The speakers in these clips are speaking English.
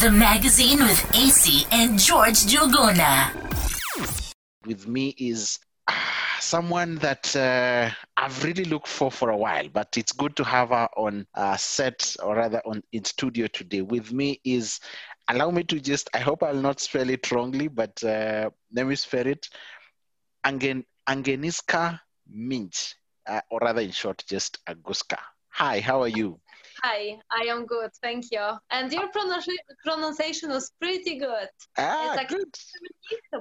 The magazine with AC and George Jogona. With me is uh, someone that uh, I've really looked for for a while, but it's good to have her on uh, set or rather on in studio today. With me is, allow me to just, I hope I'll not spell it wrongly, but uh, let me spell it, Angen, Angeniska Minch, uh, or rather in short, just Aguska. Hi, how are you? Hi, I am good, thank you. And your pronunciation was pretty good. Ah, it's good.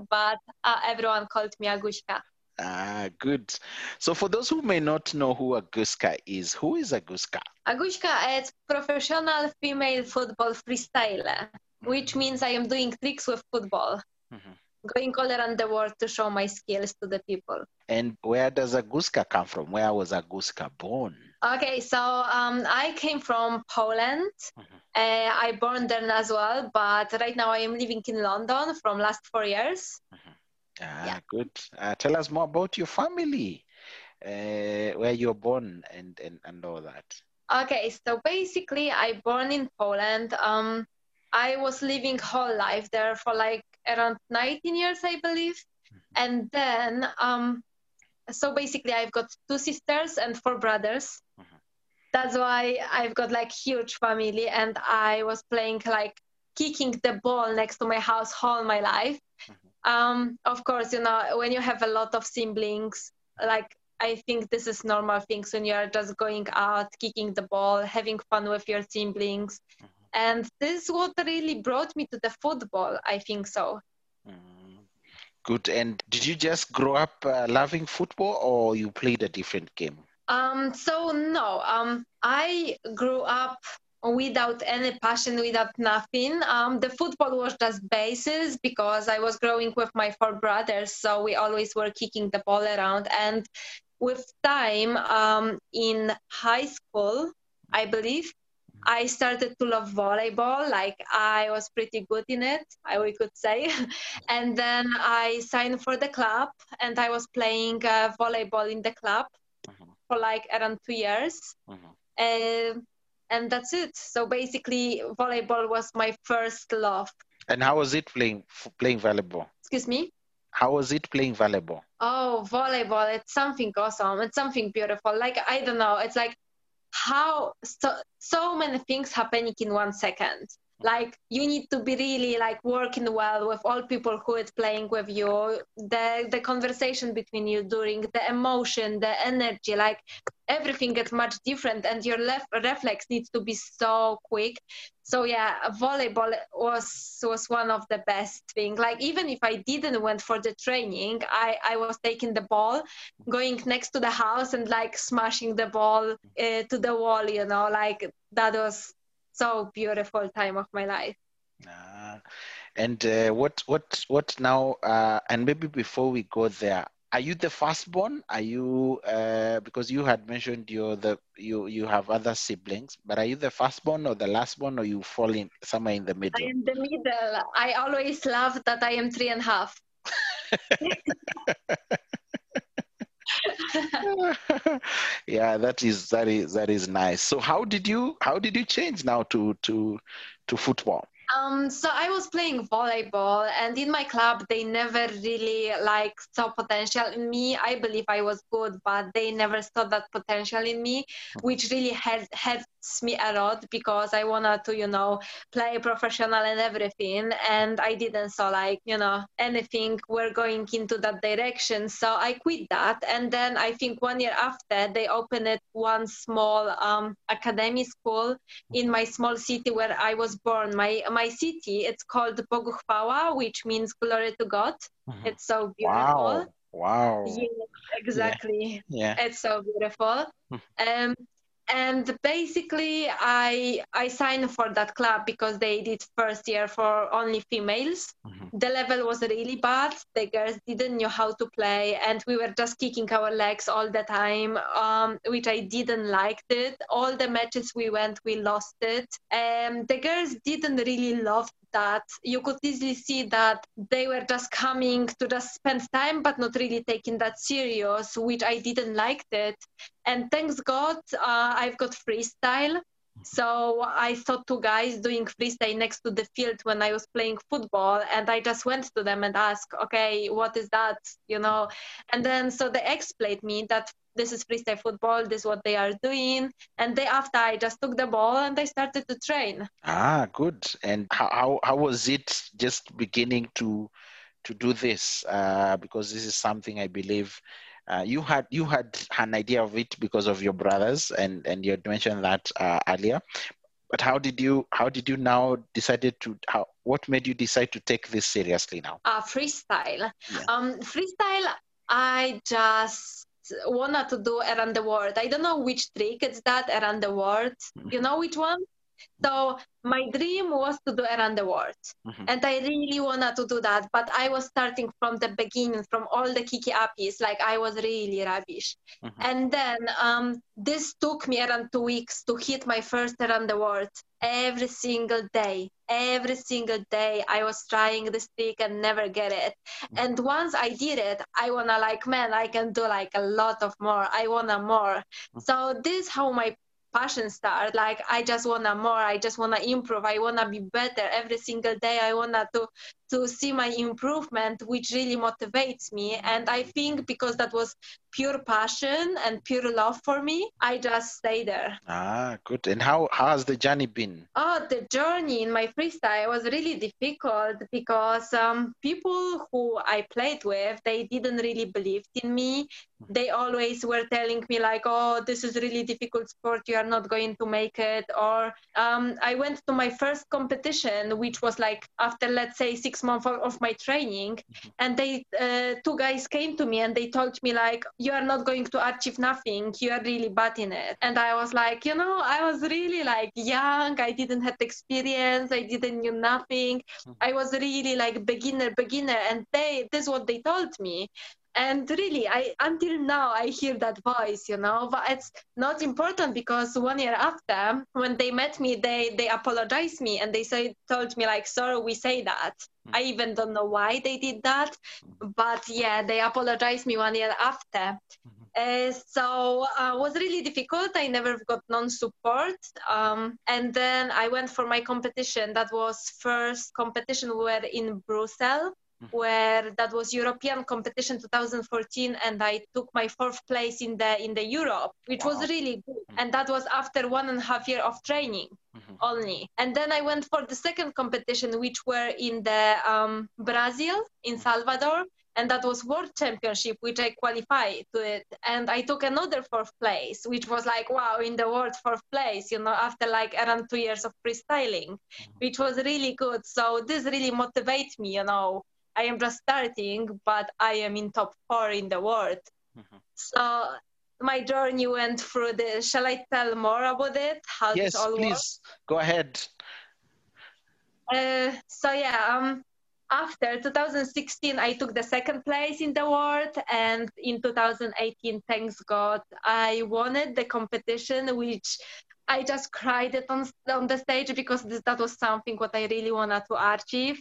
But uh, everyone called me Agushka. Ah, good. So for those who may not know who Aguska is, who is Aguska? Agushka is professional female football freestyler, which means I am doing tricks with football. Mm-hmm going all around the world to show my skills to the people. And where does Aguska come from? Where was Aguska born? Okay, so um, I came from Poland. Mm-hmm. Uh, I born there as well, but right now I am living in London from last four years. Mm-hmm. Ah, yeah. good. Uh, tell us more about your family, uh, where you're born and, and, and all that. Okay, so basically I born in Poland. Um, I was living whole life there for like around 19 years, I believe. Mm-hmm. And then, um, so basically, I've got two sisters and four brothers. Mm-hmm. That's why I've got like huge family, and I was playing like kicking the ball next to my house all my life. Mm-hmm. Um, of course, you know when you have a lot of siblings, like I think this is normal things when you are just going out, kicking the ball, having fun with your siblings. Mm-hmm and this is what really brought me to the football i think so. Mm, good. And did you just grow up uh, loving football or you played a different game? Um so no. Um i grew up without any passion without nothing. Um the football was just basis because i was growing with my four brothers so we always were kicking the ball around. And with time um in high school i believe I started to love volleyball. Like I was pretty good in it, I we could say. and then I signed for the club, and I was playing uh, volleyball in the club mm-hmm. for like around two years. Uh, and that's it. So basically, volleyball was my first love. And how was it playing playing volleyball? Excuse me. How was it playing volleyball? Oh, volleyball! It's something awesome. It's something beautiful. Like I don't know. It's like how so, so many things happening in one second like you need to be really like working well with all people who is playing with you. The the conversation between you during the emotion the energy like everything gets much different and your left reflex needs to be so quick. So yeah volleyball was was one of the best thing. Like even if i didn't went for the training i i was taking the ball going next to the house and like smashing the ball uh, to the wall you know like that was so beautiful time of my life. Uh, and uh, what what what now? Uh, and maybe before we go there, are you the firstborn? Are you uh, because you had mentioned you're the you you have other siblings, but are you the firstborn or the lastborn, or you fall in somewhere in the middle? I am the middle. I always love that I am three and a half. yeah that is that is that is nice. So how did you how did you change now to to to football? Um, so I was playing volleyball, and in my club, they never really like saw potential in me. I believe I was good, but they never saw that potential in me, which really had hurts me a lot because I wanted to, you know, play professional and everything, and I didn't. So like, you know, anything we're going into that direction. So I quit that, and then I think one year after they opened it one small um, academy school in my small city where I was born. My, my my city. It's called Boguchwała, which means glory to God. Mm-hmm. It's so beautiful. Wow. Wow. Yeah, exactly. Yeah. yeah. It's so beautiful. Hmm. um, and basically I I signed for that club because they did first year for only females. Mm-hmm. The level was really bad. The girls didn't know how to play, and we were just kicking our legs all the time, um, which I didn't like it. All the matches we went, we lost it. Um, the girls didn't really love that you could easily see that they were just coming to just spend time but not really taking that serious which i didn't like it and thanks god uh, i've got freestyle So I saw two guys doing freestyle next to the field when I was playing football, and I just went to them and asked, "Okay, what is that?" You know, and then so they explained me that this is freestyle football, this is what they are doing, and day after I just took the ball and I started to train. Ah, good. And how how, was it just beginning to to do this? Uh, because this is something I believe uh, you had you had an idea of it because of your brothers, and and you had mentioned that uh, earlier. But how did you how did you now decided to how what made you decide to take this seriously now? Uh, freestyle. Yeah. Um, freestyle. I just wanted to do around the world. I don't know which trick it's that around the world. Mm-hmm. You know which one? So my dream was to do around the world, Mhm. and I really wanted to do that. But I was starting from the beginning, from all the keepie uppies. Like I was really rubbish. Mhm. And then um, this took me around two weeks to hit my first around the world. Every single day, every single day, I was trying this trick and never get it. And once I did it, I wanna like, man, I can do like a lot of more. I wanna more. So this is how my passion start like i just wanna more i just wanna improve i wanna be better every single day i wanna to to see my improvement which really motivates me and i think because that was pure passion and pure love for me i just stay there Ah, good. And how how has the journey been? Oh, the journey in my freestyle was really difficult because um, people who I played with, they didn't really believe in me. They always were telling me like, "Oh, this is really difficult sport. You are not going to make it." Or um, I went to my first competition, which was like after let's say six months of, of my training, and they uh, two guys came to me and they told me like, "You are not going to achieve nothing. You are really bad in it." And I was like, you know, I was really like young. I didn't have experience. I didn't knew nothing. I was really like beginner, beginner, and they this is what they told me. And really, I until now I hear that voice, you know. But it's not important because one year after, when they met me, they they apologized me and they say told me like, "Sorry, we say that." I even don't know why they did that, but yeah, they apologized me one year after. Uh, so uh, was really difficult. I never got non-support, um, and then I went for my competition. That was first competition we were in Brussels, Mm-hmm. where that was European competition 2014, and I took my fourth place in the in the Europe, which Wow. was really good. Mm-hmm. And that was after one and a half year of training mm-hmm. only. And then I went for the second competition, which were in the um, Brazil, in Salvador, and that was World Championship, which I qualified to it. And I took another fourth place, which was like, wow, in the world fourth place, you know, after like around two years of freestyling, which was really good. So this really motivates me, you know. I am just starting, but I am in top four in the world. So my journey went through the. Shall I tell more about it? How Yes, this all works? please go ahead. Uh, so yeah, um, after 2016, I took the second place in the world, and in 2018, thanks God, I won it, the competition, which I just cried it on on the stage because this, that was something what I really wanted to achieve,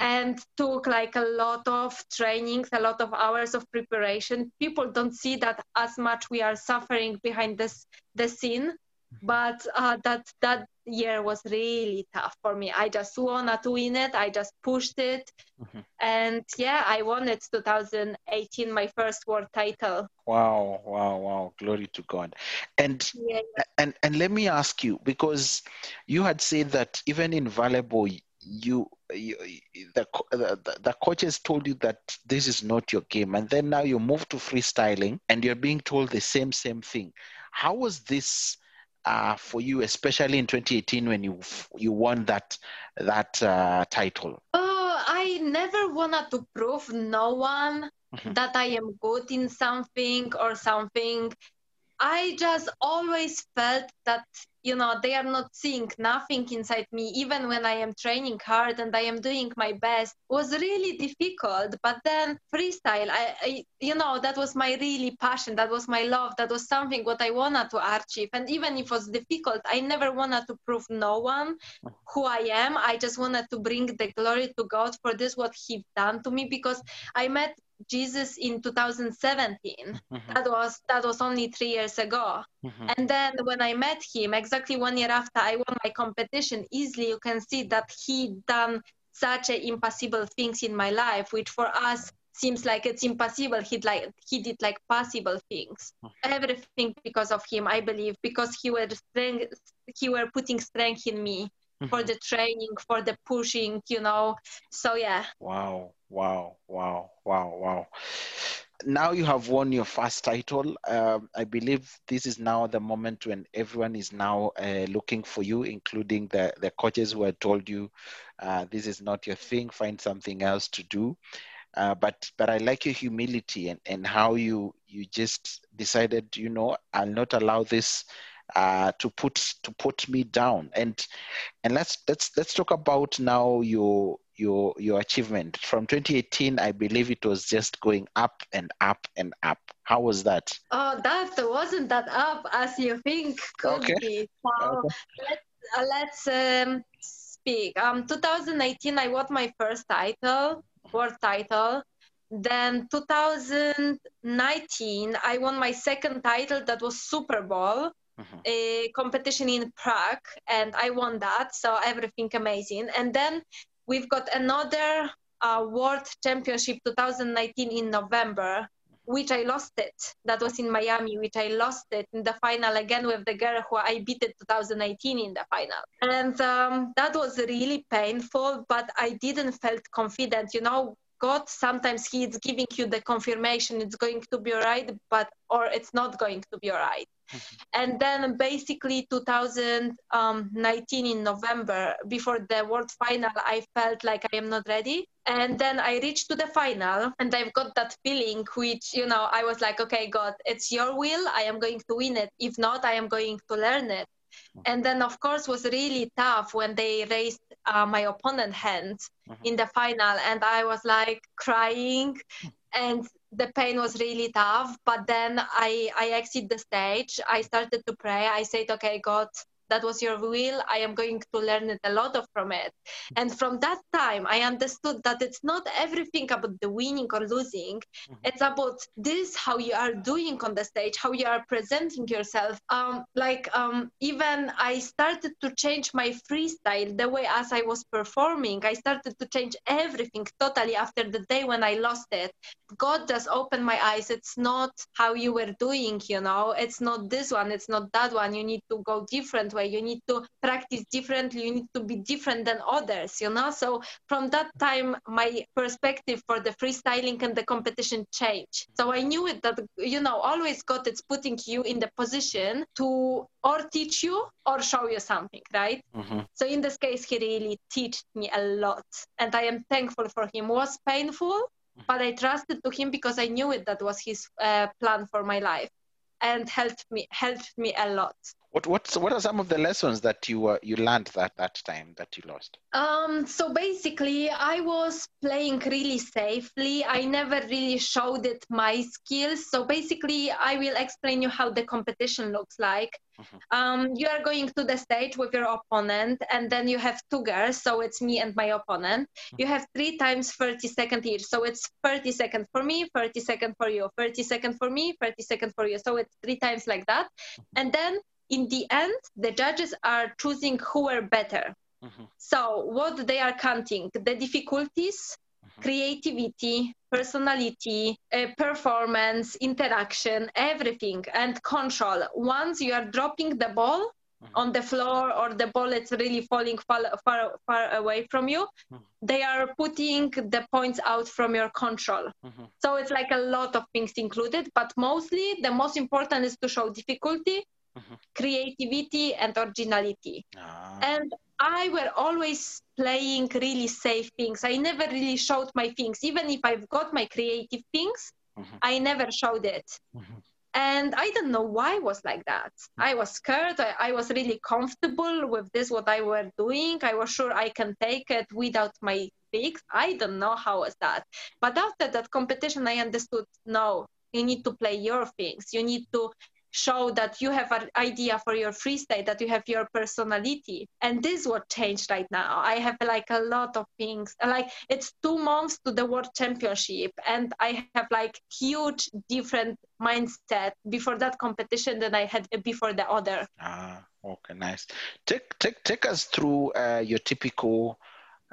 and took like a lot of trainings, a lot of hours of preparation. People don't see that as much we are suffering behind this the scene but uh, that that year was really tough for me. I just wanted to win it. I just pushed it, mm-hmm. and yeah, I won it 2018, my first world title. Wow, wow, wow. Glory to God. And Yeah, and and let me ask you because you had said that even in volleyball you, you the, the the- the coaches told you that this is not your game and then now you move to freestyling and you're being told the same same thing how was this uh, for you especially in 2018 when you you won that that uh, title Oh, I never wanted to prove no one Mhm. that I am good in something or something. I just always felt that, you know, they are not seeing nothing inside me, even when I am training hard and I am doing my best, was really difficult. But then freestyle, I, I you know, that was my really passion. That was my love. That was something what I wanted to achieve. And even if it was difficult, I never wanted to prove no one who I am. I just wanted to bring the glory to God for this, what He done to me, because I met Jesus in 2017. Mhm, That was that was only three years ago. mhm. And then when I met him, exactly one year after I won my competition, easily you can see that he done such a impossible things in my life, which for us seems like it's impossible. He like he did like possible things. Everything because of him, I believe, because he were strength, he were putting strength in me for Mhm. the training, for the pushing, you know. So yeah. Wow, wow, wow, wow, wow. Now you have won your first title. Um, I believe this is now the moment when everyone is now uh, looking for you, including the, the coaches who had told you uh, this is not your thing, find something else to do. Uh, but but I like your humility and, and how you you just decided, you know, I'll not allow this uh, to put to put me down. And and let's let's let's talk about now your your your achievement from 2018 i believe it was just going up and up and up how was that Oh, that wasn't that up as you think could Okay. be. So let's uh, let's um, speak. Um, 2018, I won my first title, world title. Then 2019, I won my second title. That was Super Ball, Mhm. a competition in Prague, and I won that. So everything amazing. And then we've got another uh, World Championship 2019 in November, which I lost it. That was in Miami, which I lost it in the final again with the girl who I beat it 2018 in the final. And um, that was really painful, but I didn't felt confident. You know, God sometimes He is giving you the confirmation it's going to be alright, but or it's not going to be alright. Mm-hmm. And then basically 2019 in November, before the world final, I felt like I am not ready. And then I reached to the final and I've got that feeling which, you know, I was like, okay, God, it's your will. I am going to win it. If not, I am going to learn it. Mm-hmm. And then, of course, was really tough when they raised uh, my opponent hand in the final, and I was like crying, and the pain was really tough. But then I I exit the stage. I started to pray. I said, "Okay, God." That was your will. I am going to learn it a lot of from it. And from that time, I understood that it's not everything about the winning or losing. It's about this, how you are doing on the stage, how you are presenting yourself. Um, like um, even I started to change my freestyle, the way as I was performing. I started to change everything totally after the day when I lost it. God just opened my eyes. It's not how you were doing, you know. It's not this one. It's not that one. You need to go different way. You need to practice differently. You need to be different than others, you know. So from that time, my perspective for the freestyling and the competition changed. So I knew it that you know always God is putting you in the position to or teach you or show you something, right? Mhm. So in this case, he really taught me a lot, and I am thankful for him. It was painful, but I trusted to him because I knew it that was his uh, plan for my life, and helped me helped me a lot. What what's what are some of the lessons that you uh, you learned that that time that you lost Um, so basically, I was playing really safely. I never really showed it my skills. So basically, I will explain you how the competition looks like. Mhm. Um, you are going to the stage with your opponent, and then you have two girls. So it's me and my opponent. You have three times 30 second each. So it's 30 second for me, 30 second for you, 30 second for me, 30 second for you. So it's three times like that. And then in the end, the judges are choosing who are better. Mhm. So what they are counting, the difficulties, creativity, personality, uh, performance, interaction, everything, and control. Once you are dropping the ball on the floor or the ball is really falling far, far, far away from you, they are putting the points out from your control. Mhm. So it's like a lot of things included, but mostly the most important is to show difficulty, Mhm. creativity, and originality. Ah. And I were always playing really safe things. I never really showed my things. Even if I've got my creative things, Mhm. I never showed it. Mhm. And I don't know why I was like that. I was scared. I, I was really comfortable with this, what I were doing. I was sure I can take it without my fix. I don't know how was that. But after that competition, I understood, no, you need to play your things. You need to show that you have an idea for your freestyle, that you have your personality. And this is what changed right now. I have like a lot of things. Like it's two months to the world championship, and I have like huge different mindset before that competition than I had before the other. Ah, okay, nice. Take take take us through uh, your typical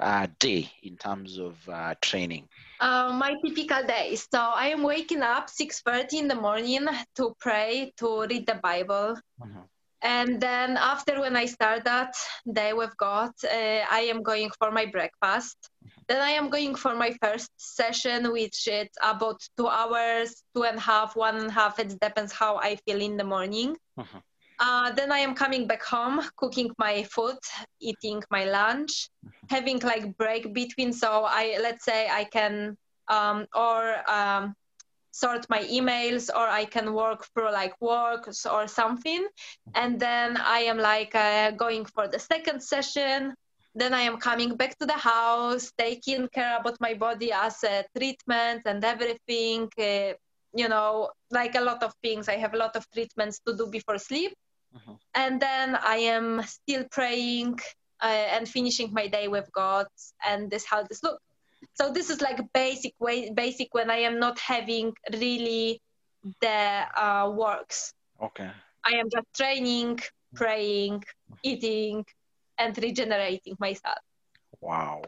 uh, day in terms of uh, training? Uh, my typical day. So I am waking up 6:30 in the morning to pray, to read the Bible. Mm-hmm. And then after when I start that day with God, uh, I am going for my breakfast. Mm-hmm. Then I am going for my first session, which is about two hours, two and a half, one and a half. It depends how I feel in the morning. Mm-hmm. Uh, then I am coming back home, cooking my food, eating my lunch, mm-hmm. having like break between. So I let's say I can um, or um, sort my emails or I can work through like works or something. And then I am like uh, going for the second session. Then I am coming back to the house, taking care about my body as a treatment and everything. Uh, you know, like a lot of things. I have a lot of treatments to do before sleep. Mm-hmm. And then I am still praying uh, and finishing my day with God, and this how this look. So this is like basic way, basic when I am not having really the uh, works. Okay. I am just training, praying, eating, and regenerating myself. Wow,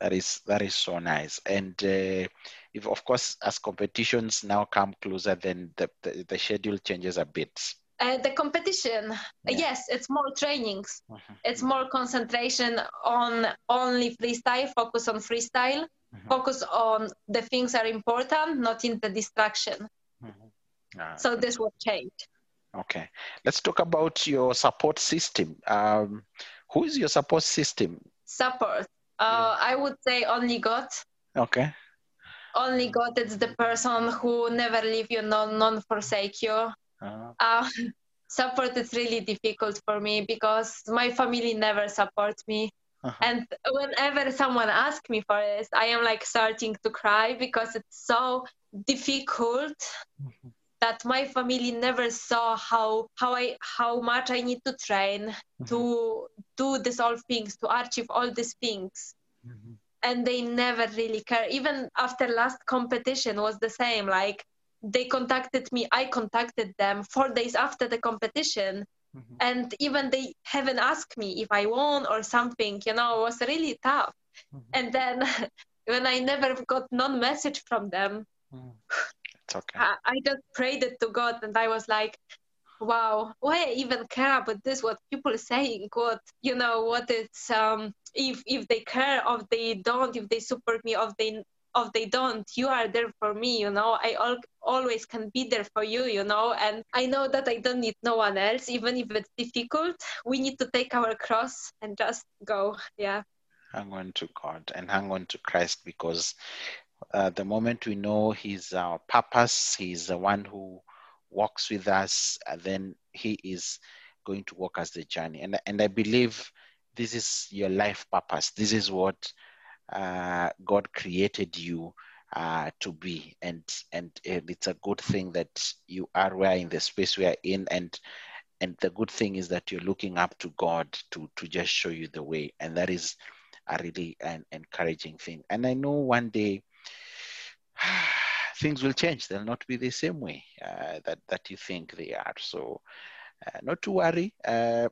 that is that is so nice. And uh, if of course as competitions now come closer, then the, the, the schedule changes a bit. Uh, the competition, yeah. yes, it's more trainings. Mm-hmm. It's more concentration on only freestyle, focus on freestyle, mm-hmm. focus on the things that are important, not in the distraction. Mm-hmm. Ah, so this will change. Okay, let's talk about your support system. Um, who is your support system? Support. Uh, yeah. I would say only God. Okay. Only God is the person who never leave you, non forsake you. Uh-huh. Uh, support is really difficult for me because my family never supports me. Uh-huh. And whenever someone asks me for this, I am like starting to cry because it's so difficult mm-hmm. that my family never saw how how I how much I need to train mm-hmm. to do this all things to achieve all these things. Mm-hmm. And they never really care. Even after last competition was the same. Like they contacted me i contacted them four days after the competition mm-hmm. and even they haven't asked me if i won or something you know it was really tough mm-hmm. and then when i never got no message from them mm. it's okay I, I just prayed it to god and i was like wow why I even care about this what people are saying what you know what it's um if if they care or they don't if they support me or they of they don't. You are there for me you know. I al- always can be there for you you know and i know that i don't need no one else. Even if it's difficult we need to take our cross and just go. Yeah. Hang on to god and hang on to christ because uh, the moment we know he's our purpose he's the one who walks with us then he is going to walk us the journey. And, and i believe this is your life purpose. This is what uh, God created you uh, to be, and, and it's a good thing that you are where in the space we are in, and and the good thing is that you're looking up to God to to just show you the way, and that is a really an encouraging thing. And I know one day things will change; they'll not be the same way uh, that that you think they are. So. Uh, not to worry. Uh,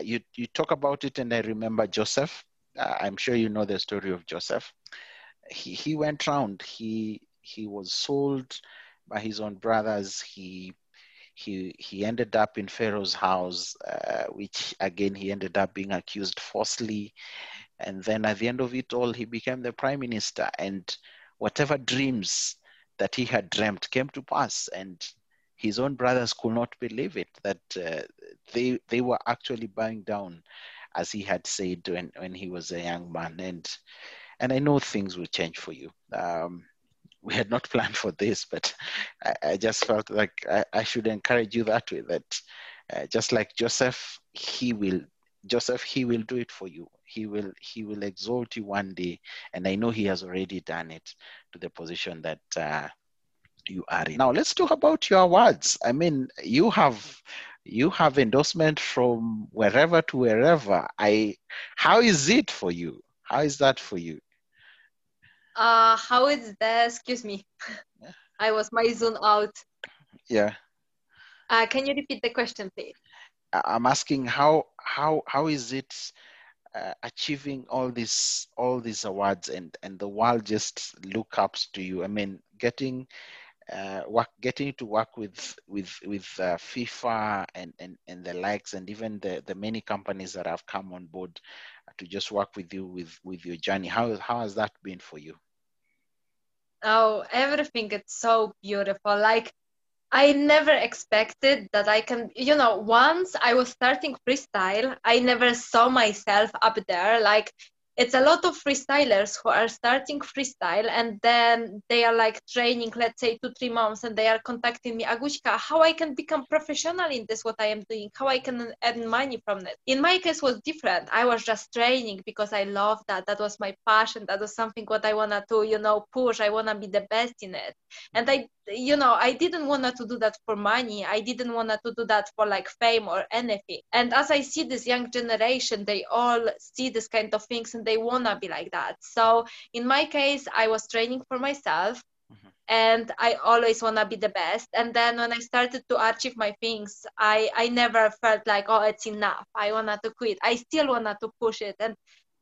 you you talk about it, and I remember Joseph I'm sure you know the story of Joseph. He, he went round. He he was sold by his own brothers. He he he ended up in Pharaoh's house, uh, which again he ended up being accused falsely, and then at the end of it all, he became the prime minister. And whatever dreams that he had dreamt came to pass, and his own brothers could not believe it that uh, they they were actually bowing down as he had said when, when he was a young man. And and I know things will change for you. Um, we had not planned for this, but I, I just felt like I, I, should encourage you that way. That uh, just like Joseph, he will Joseph, he will do it for you. He will he will exalt you one day, and I know he has already done it to the position that uh, you are in. Now let's talk about your words. I mean, you have you have endorsement from wherever to wherever. I how is it for you? How is that for you? Uh how is that? Excuse me. I was my zone out. Yeah. Uh, can you repeat the question, please? I'm asking how how how is it uh, achieving all these all these awards and and the world just look up to you. I mean, getting uh, work, getting to work with with with uh, FIFA and, and and the likes, and even the the many companies that have come on board to just work with you with with your journey. How how has that been for you? Oh, everything it's so beautiful. Like I never expected that I can, you know, once I was starting freestyle, I never saw myself up there. Like it's a lot of freestylers who are starting freestyle and then they are like training let's say two three months and they are contacting me agushka how i can become professional in this what i am doing? How i can earn money from it in my case was different. I was just training because i love that. That was my passion. That was something what i to you know push. I want to be the best in it. And i you know i didn't want to do that for money. I didn't want to do that for like fame or anything. And as i see this young generation they all see this kind of things and they want to be like that. So in my case i was training for myself mm-hmm. and i always want to be the best. And then when i started to achieve my things i i never felt like oh it's enough. I want to quit. I still wanted to push it. And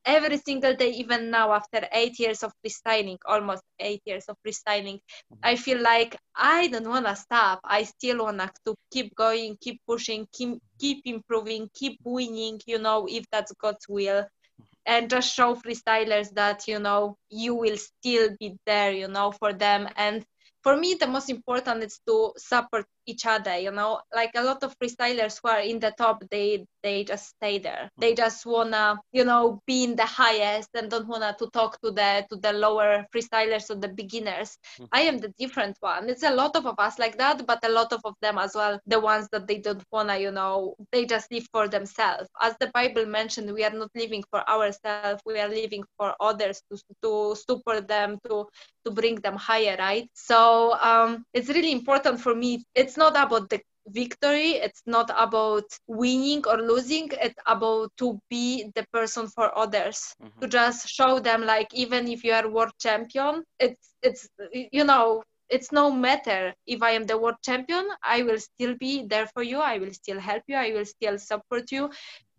every single day, even now after eight years of freestyling, almost eight years of freestyling, mm-hmm. I feel like I don't want to stop. I still want to keep going, keep pushing, keep, keep improving, keep winning, you know, if that's God's will. Mm-hmm. And just show freestylers that, you know, you will still be there, you know, for them. And for me, the most important is to support each other you know? Like a lot of freestylers who are in the top they they just stay there. They just wanna you know be in the highest and don't wanna to talk to the to the lower freestylers or the beginners. Mm-hmm. i am the different one. It's a lot of us like that but a lot of, of them as well the ones that they don't wanna you know they just live for themselves. As the bible mentioned we are not living for ourselves we are living for others to to support them to to bring them higher right? So um it's really important for me it's not about the victory it's not about winning or losing it's about to be the person for others mm-hmm. to just show them like even if you are world champion it's it's you know it's no matter if i am the world champion i will still be there for you i will still help you i will still support you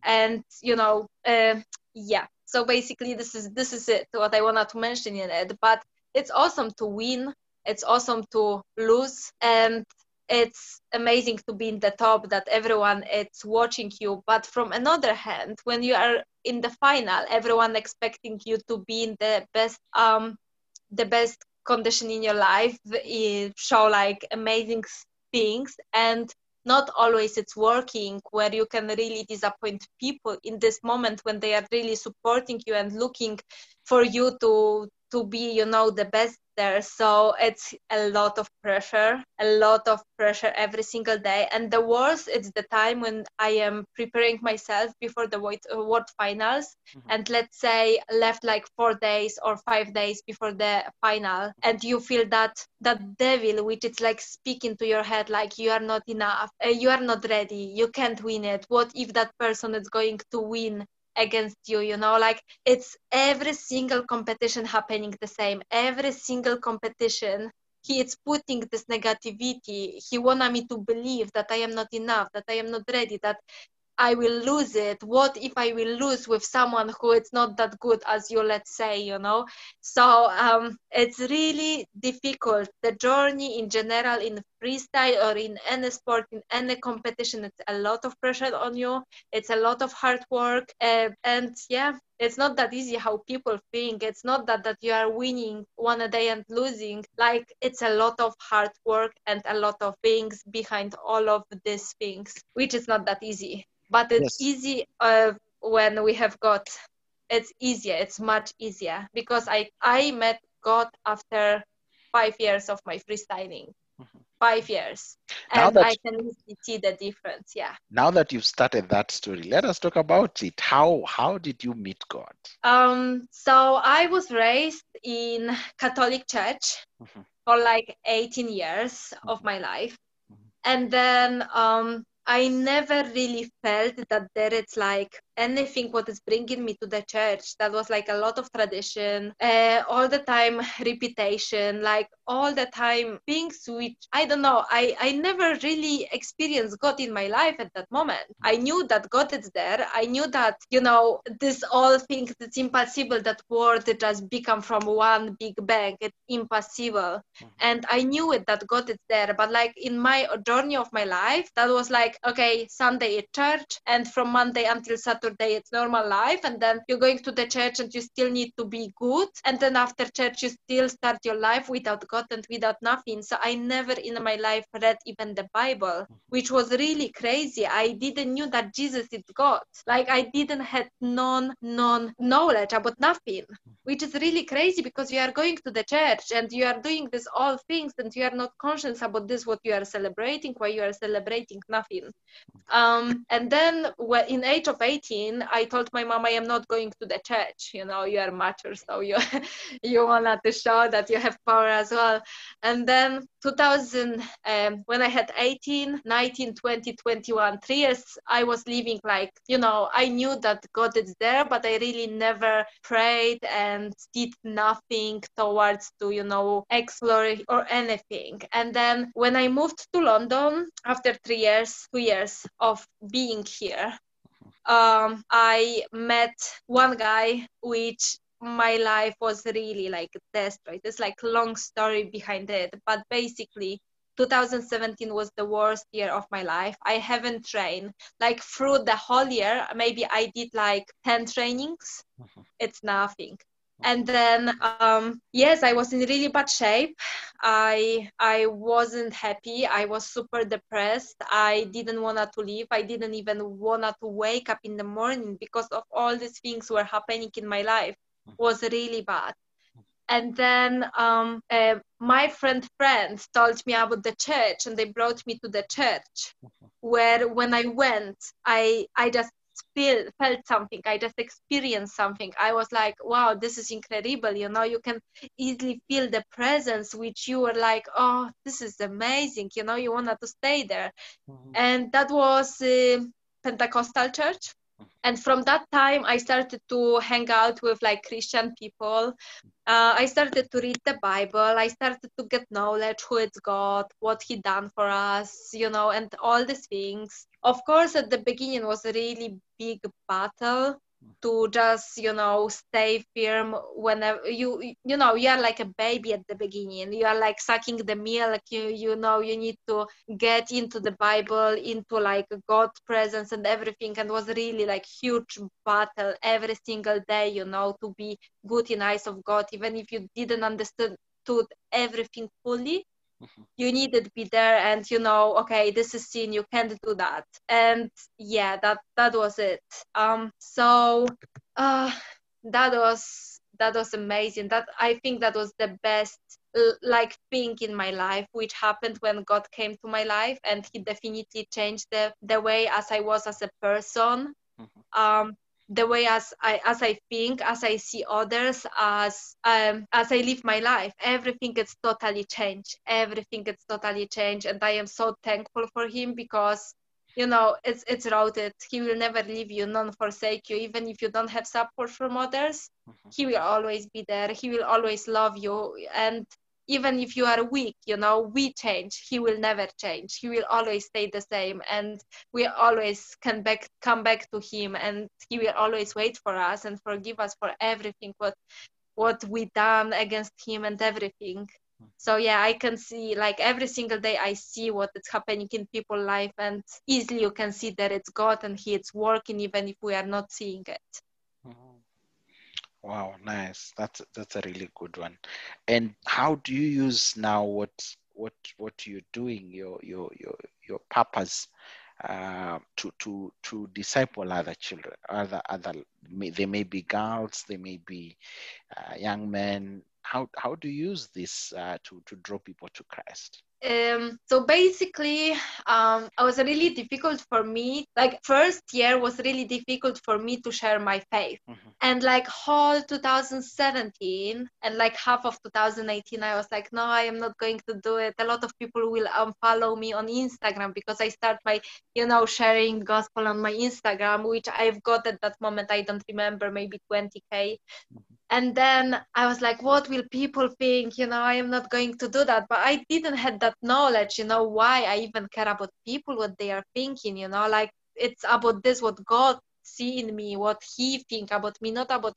and you know uh, yeah so basically this is this is it what i wanted to mention in it but it's awesome to win it's awesome to lose and it's amazing to be in the top that everyone is watching you but from another hand when you are in the final everyone expecting you to be in the best um the best condition in your life show like amazing things and not always it's working where you can really disappoint people in this moment when they are really supporting you and looking for you to to be you know the best there. So it's a lot of pressure a lot of pressure every single day. And the worst it's the time when i am preparing myself before the uh, world finals mm-hmm. and let's say left like four days or five days before the final. And you feel that that devil which is like speaking to your head like you are not enough. Uh, you are not ready. You can't win it. What if that person is going to win against you you know like it's every single competition happening the same. Every single competition he is putting this negativity. He wanted me to believe that i am not enough that i am not ready that I will lose it? What if I will lose with someone who is not that good as you, let's say, you know? So um, it's really difficult. The journey in general in freestyle or in any sport, in any competition, it's a lot of pressure on you. It's a lot of hard work. Uh, and yeah, it's not that easy how people think. It's not that, that you are winning one a day and losing. Like it's a lot of hard work and a lot of things behind all of these things, which is not that easy but it's yes. easy uh, when we have got it's easier it's much easier because i i met god after five years of my freestyling mm-hmm. five years and that, i can see the difference yeah now that you've started that story let us talk about it how how did you meet god um so i was raised in catholic church mm-hmm. for like 18 years of my life. And then um, I never really felt that there is like anything what is bringing me to the church. That was like a lot of tradition, uh, all the time repetition, like all the time things which I don't know. I I never really experienced God in my life at that moment. I knew that God is there. I knew that you know this all thing that's impossible. That word just become from one big bang. It's impossible, and I knew it that God is there. But like in my journey of my life, that was like okay, Sunday at church, and from Monday until Saturday it's normal life, and then you're going to the church and you still need to be good, and then after church you still start your life without God and without nothing. So I never in my life read even the Bible, mm-hmm. which was really crazy. I didn't knew that Jesus is God. Like I didn't had non non knowledge about nothing, mm-hmm. which is really crazy because you are going to the church and you are doing this all things and you are not conscious about this what you are celebrating, why you are celebrating nothing. Mm-hmm. Um, and then in age of 18, I told my mom I am not going to the church. You know, you are mature, so you you wanted to show that you have power as well. And then 2000, um, when I had 18, 19, 20, 21, three years, I was living like, you know, I knew that God is there, but I really never prayed and did nothing towards to, you know, explore or anything. And then when I moved to London after three years, two years of being here, um, I met one guy which my life was really like desperate. It's like long story behind it, but basically 2017 was the worst year of my life. I haven't trained like through the whole year. Maybe I did like 10 trainings. It's nothing. And then um, yes, I was in really bad shape. I I wasn't happy. I was super depressed. I didn't want to leave. I didn't even want to wake up in the morning because of all these things were happening in my life was really bad. And then um, uh, my friend friends told me about the church, and they brought me to the church, where when I went, I I just feel felt something. I just experienced something. I was like, wow, this is incredible. You know, you can easily feel the presence, which you were like, oh, this is amazing. You know, you wanted to stay there, mm-hmm. and that was uh, Pentecostal church and from that time i started to hang out with like christian people. Uh, i started to read the bible. I started to get knowledge who is god what he done for us you know and all these things. Of course at the beginning was a really big battle to just you know stay firm whenever you you know you are like a baby at the beginning. You are like sucking the milk. You you know you need to get into the bible into like god's presence and everything. And was really like huge battle every single day you know to be good in eyes of god even if you didn't understand everything fully you needed to be there and you know okay this is sin you can't do that. And yeah that that was it. Um so uh that was that was amazing. That i think that was the best like thing in my life which happened when god came to my life and he definitely changed the the way as i was as a person. Mm-hmm. um the way as I as I think, as I see others, as um, as I live my life. Everything gets totally changed. Everything gets totally changed, and I am so thankful for him because you know it's it's routed. He will never leave you, none forsake you, even if you don't have support from others. Mm-hmm. He will always be there. He will always love you, and even if you are weak you know we change. He will never change. He will always stay the same and we always can back come back to him and he will always wait for us and forgive us for everything what what we done against him and everything. So yeah i can see like every single day i see what is happening in people's life and easily you can see that it's god and he is working even if we are not seeing it Wow, nice. That's that's a really good one. And how do you use now what what what you're doing, your your your your purpose uh, to to to disciple other children, other other they may be girls, they may be uh, young men. How how do you use this uh, to to draw people to Christ? Um, so basically um, i was really difficult for me like first year was really difficult for me to share my faith. Mm-hmm. and like whole 2017 and like half of 2018 i was like no i am not going to do it. A lot of people will unfollow me on instagram because i start my you know sharing gospel on my instagram which i've got at that moment i don't remember maybe 20k and then i was like what will people think? You know i am not going to do that. But i didn't have that knowledge you know why i even care about people what they are thinking you know like it's about this what god see in me what he think about me not about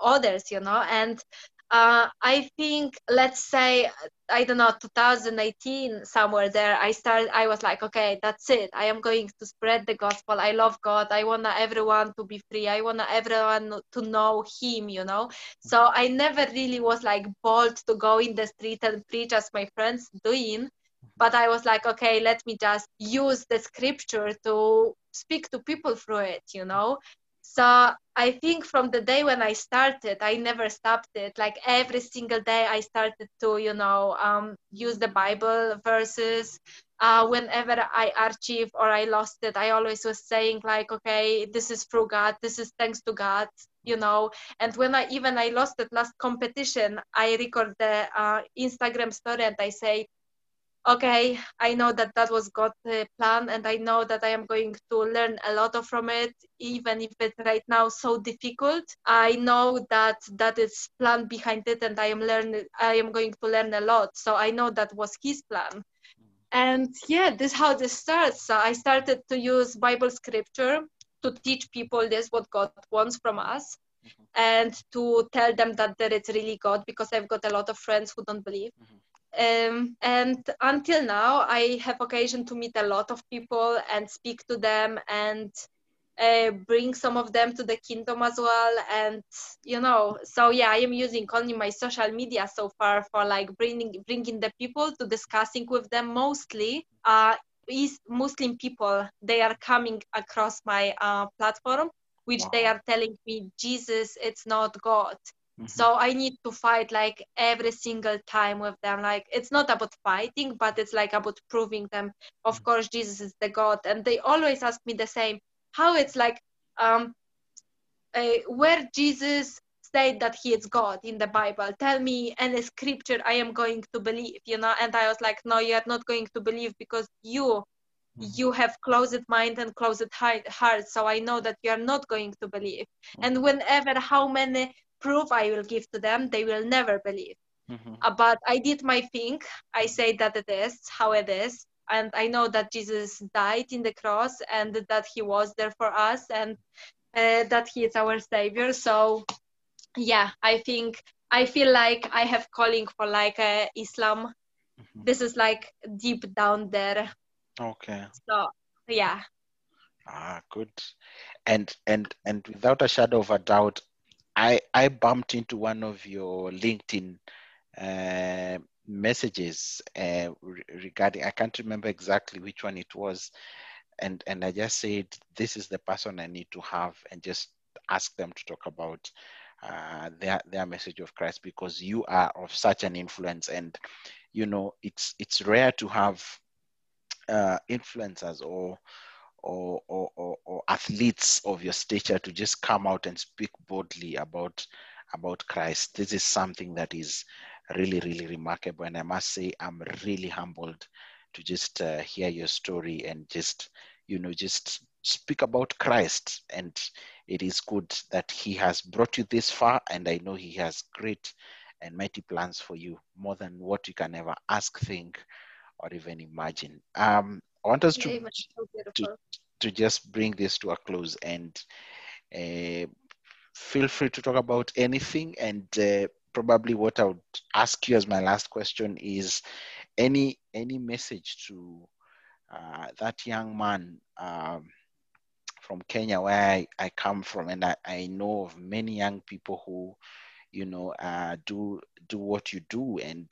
others you know. And uh, I think let's say I don't know 2018 somewhere there I started I was like okay that's it. I am going to spread the gospel. I love God. I want everyone to be free. I want everyone to know him you know? So I never really was like bold to go in the street and preach as my friends doing but I was like okay let me just use the scripture to speak to people through it you know so I think from the day when I started, I never stopped it. Like every single day, I started to, you know, um, use the Bible verses. Uh, whenever I achieved or I lost it, I always was saying like, okay, this is through God. This is thanks to God, you know. And when I even I lost that last competition, I record the uh, Instagram story and I say, okay i know that that was god's uh, plan and i know that i am going to learn a lot from it even if it's right now so difficult. I know that that is plan behind it and i am learning i am going to learn a lot so i know that was his plan. And yeah this is how this starts. So i started to use bible scripture to teach people this what god wants from us and to tell them that there is really god because i've got a lot of friends who don't believe um, and until now, I have occasion to meet a lot of people and speak to them and uh, bring some of them to the kingdom as well. And you know, so yeah, I am using only my social media so far for like bringing bringing the people to discussing with them. Mostly, uh, is Muslim people. They are coming across my uh, platform, which they are telling me Jesus, it's not God Mhm. so i need to fight like every single time with them. Like it's not about fighting but it's like about proving them. Of course jesus is the god and they always ask me the same. How it's like um uh, where jesus said that he is god in the bible. Tell me any scripture i am going to believe you know? And i was like no you are not going to believe because you you have closed mind and closed heart, heart so i know that you are not going to believe. And whenever how many proof i will give to them they will never believe Mhm. Uh, but i did my thing i say that it is how it is and i know that jesus died in the cross and that he was there for us and uh, that he is our savior so yeah i think i feel like i have calling for like uh, islam Mhm. this is like deep down there Okay. so yeah Ah, good. And and and without a shadow of a doubt, I I bumped into one of your LinkedIn uh, messages uh, regarding I can't remember exactly which one it was, and and I just said this is the person I need to have and just ask them to talk about uh, their their message of Christ because you are of such an influence and you know it's it's rare to have uh, influencers or or, or, or, or athletes of your stature to just come out and speak boldly about about Christ. This is something that is really, really remarkable. And I must say, I'm really humbled to just uh, hear your story and just, you know, just speak about Christ. And it is good that He has brought you this far. And I know He has great and mighty plans for you, more than what you can ever ask, think, or even imagine. Um, I want us to So beautiful. to just bring this to a close and uh, feel free to talk about anything. And uh, probably what i would ask you as my last question is any any message to uh, that young man um, from kenya where I, I come from. And I, I know of many young people who you know uh, do do what you do. And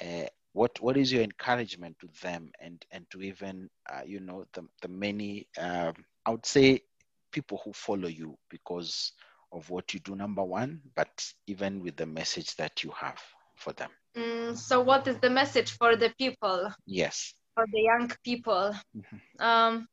uh, what what is your encouragement to them and and to even uh, you know the the many um, I would say people who follow you because of what you do number one but even with the message that you have for them? Mm, so, what is the message for the people, Yes. for the young people? Mhm. Um,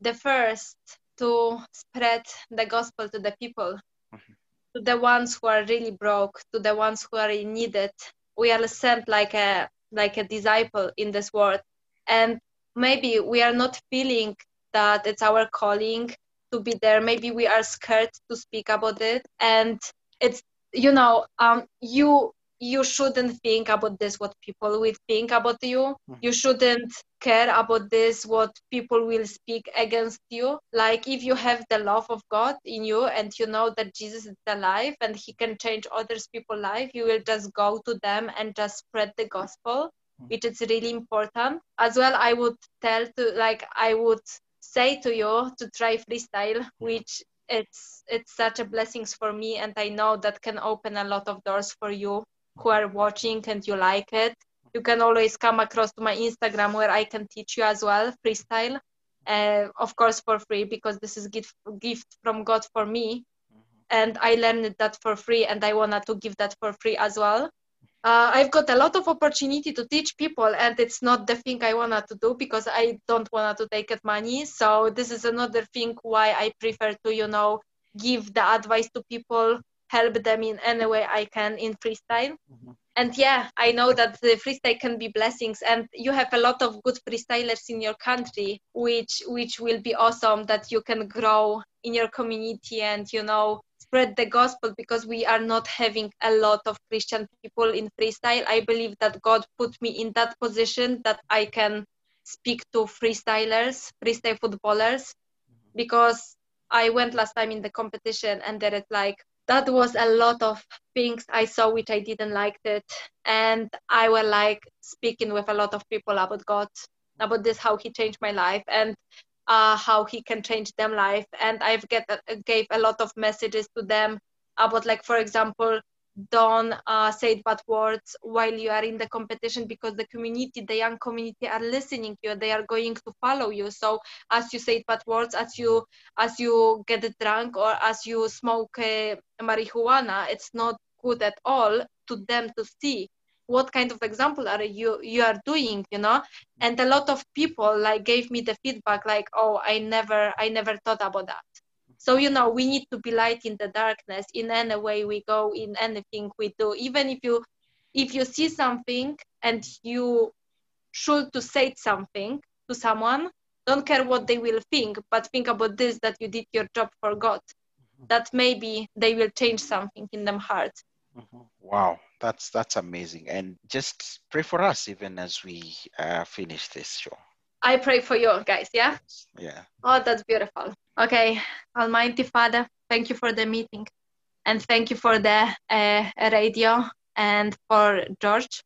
the first to spread the gospel to the people, Mhm. to the ones who are really broke, to the ones who are in needed. We are sent like a like a disciple in this world, and maybe we are not feeling that it's our calling to be there. Maybe we are scared to speak about it, and it's you know um you you shouldn't think about this what people will think about you. You shouldn't care about this what people will speak against you. Like if you have the love of god in you and you know that jesus is alive and he can change others people life you will just go to them and just spread the gospel mm-hmm. which is really important. As well i would tell to like i would say to you to try freestyle which it's it's such a blessings for me and i know that can open a lot of doors for you who are watching and you like it you can always come across to my instagram where i can teach you as well freestyle. Uh, of course for free because this is gift gift from god for me. And i learned that for free and i wanted to give that for free as well. Uh, I've got a lot of opportunity to teach people, and it's not the thing I wanted to do because I don't want to take it money. So this is another thing why I prefer to, you know, give the advice to people, help them in any way I can in freestyle. And yeah, I know that the freestyle can be blessings, and you have a lot of good freestylers in your country, which which will be awesome that you can grow in your community and you know spread the gospel because we are not having a lot of Christian people in freestyle. I believe that God put me in that position that I can speak to freestylers, freestyle footballers, mm-hmm. because I went last time in the competition and there is like that was a lot of things I saw which I didn't like it, and I was like speaking with a lot of people about God, about this how He changed my life and uh, how He can change them life, and I've get gave a lot of messages to them about like for example don't uh, say bad words while you are in the competition because the community the young community are listening to you. They are going to follow you. So as you say bad words as you as you get drunk or as you smoke uh, marijuana it's not good at all to them to see what kind of example are you you are doing you know? And a lot of people like gave me the feedback like oh i never i never thought about that so you know we need to be light in the darkness in any way we go in anything we do even if you if you see something and you should to say something to someone don't care what they will think but think about this that you did your job for god that maybe they will change something in them heart Mhm. Wow, that's that's amazing. And just pray for us even as we uh, finish this show. I pray for you guys yeah Yeah. Oh, that's beautiful. Okay, Almighty Father, thank you for the meeting and thank you for the uh, radio and for George.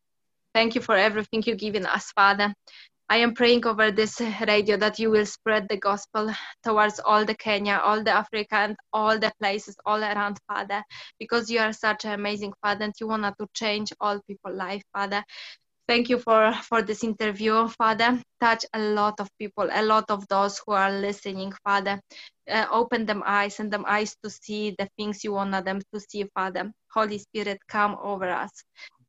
Thank you for everything you've given us, Father. I am praying over this radio that you will spread the gospel towards all the Kenya, all the Africa, and all the places all around, Father, because you are such an amazing Father and you want to change all people's life, Father thank you for for this interview father touch a lot of people a lot of those who are listening father uh, open them eyes and them eyes to see the things you want them to see father holy spirit come over us.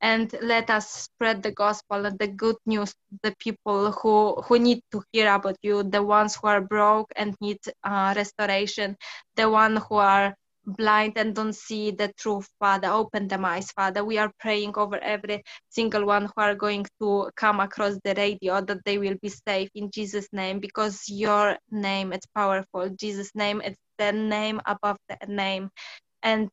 And let us spread the gospel and the good news to the people who who need to hear about you the ones who are broke and need uh, restoration the one who are blind and don't see the truth, Father. Open them eyes, Father. We are praying over every single one who are going to come across the radio that they will be safe in Jesus' name because your name is powerful. Jesus' name is the name above the name. And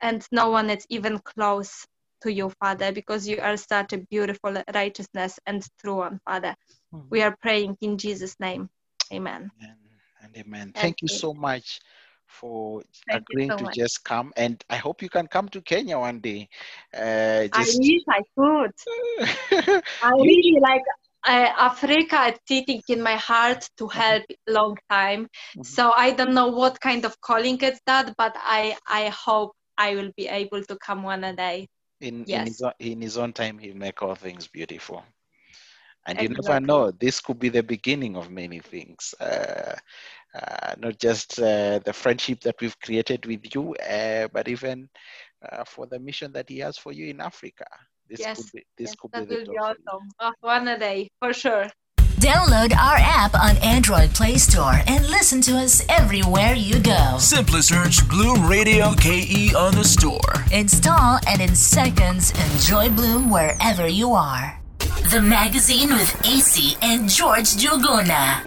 and no one is even close to you, Father, because you are such a beautiful righteousness and true one, Father. Hmm. We are praying in Jesus' name. Amen. And, and amen. Thank you Amen. so much for Thank agreeing so to much. just come. And I hope you can come to Kenya one day. Uh, I wish I could. I really like uh, Africa is sitting in my heart to help long time. Mhm. So I don't know what kind of calling it's that, but I I hope I will be able to come one a day. in, in, his own, in his own time, he'll make all things beautiful. And you never know, this could be the beginning of many things. Uh, not just uh, the friendship that we've created with you, uh, but even uh, for the mission that he has for you in Africa. This Yes, could be this Yes, could that be will be top for you. awesome. Oh, one a day for sure. Download our app on Android Play Store and listen to us everywhere you go. Simply search Bloom Radio KE on the store. Install and in seconds, enjoy Bloom wherever you are. The magazine with AC and George Njuguna.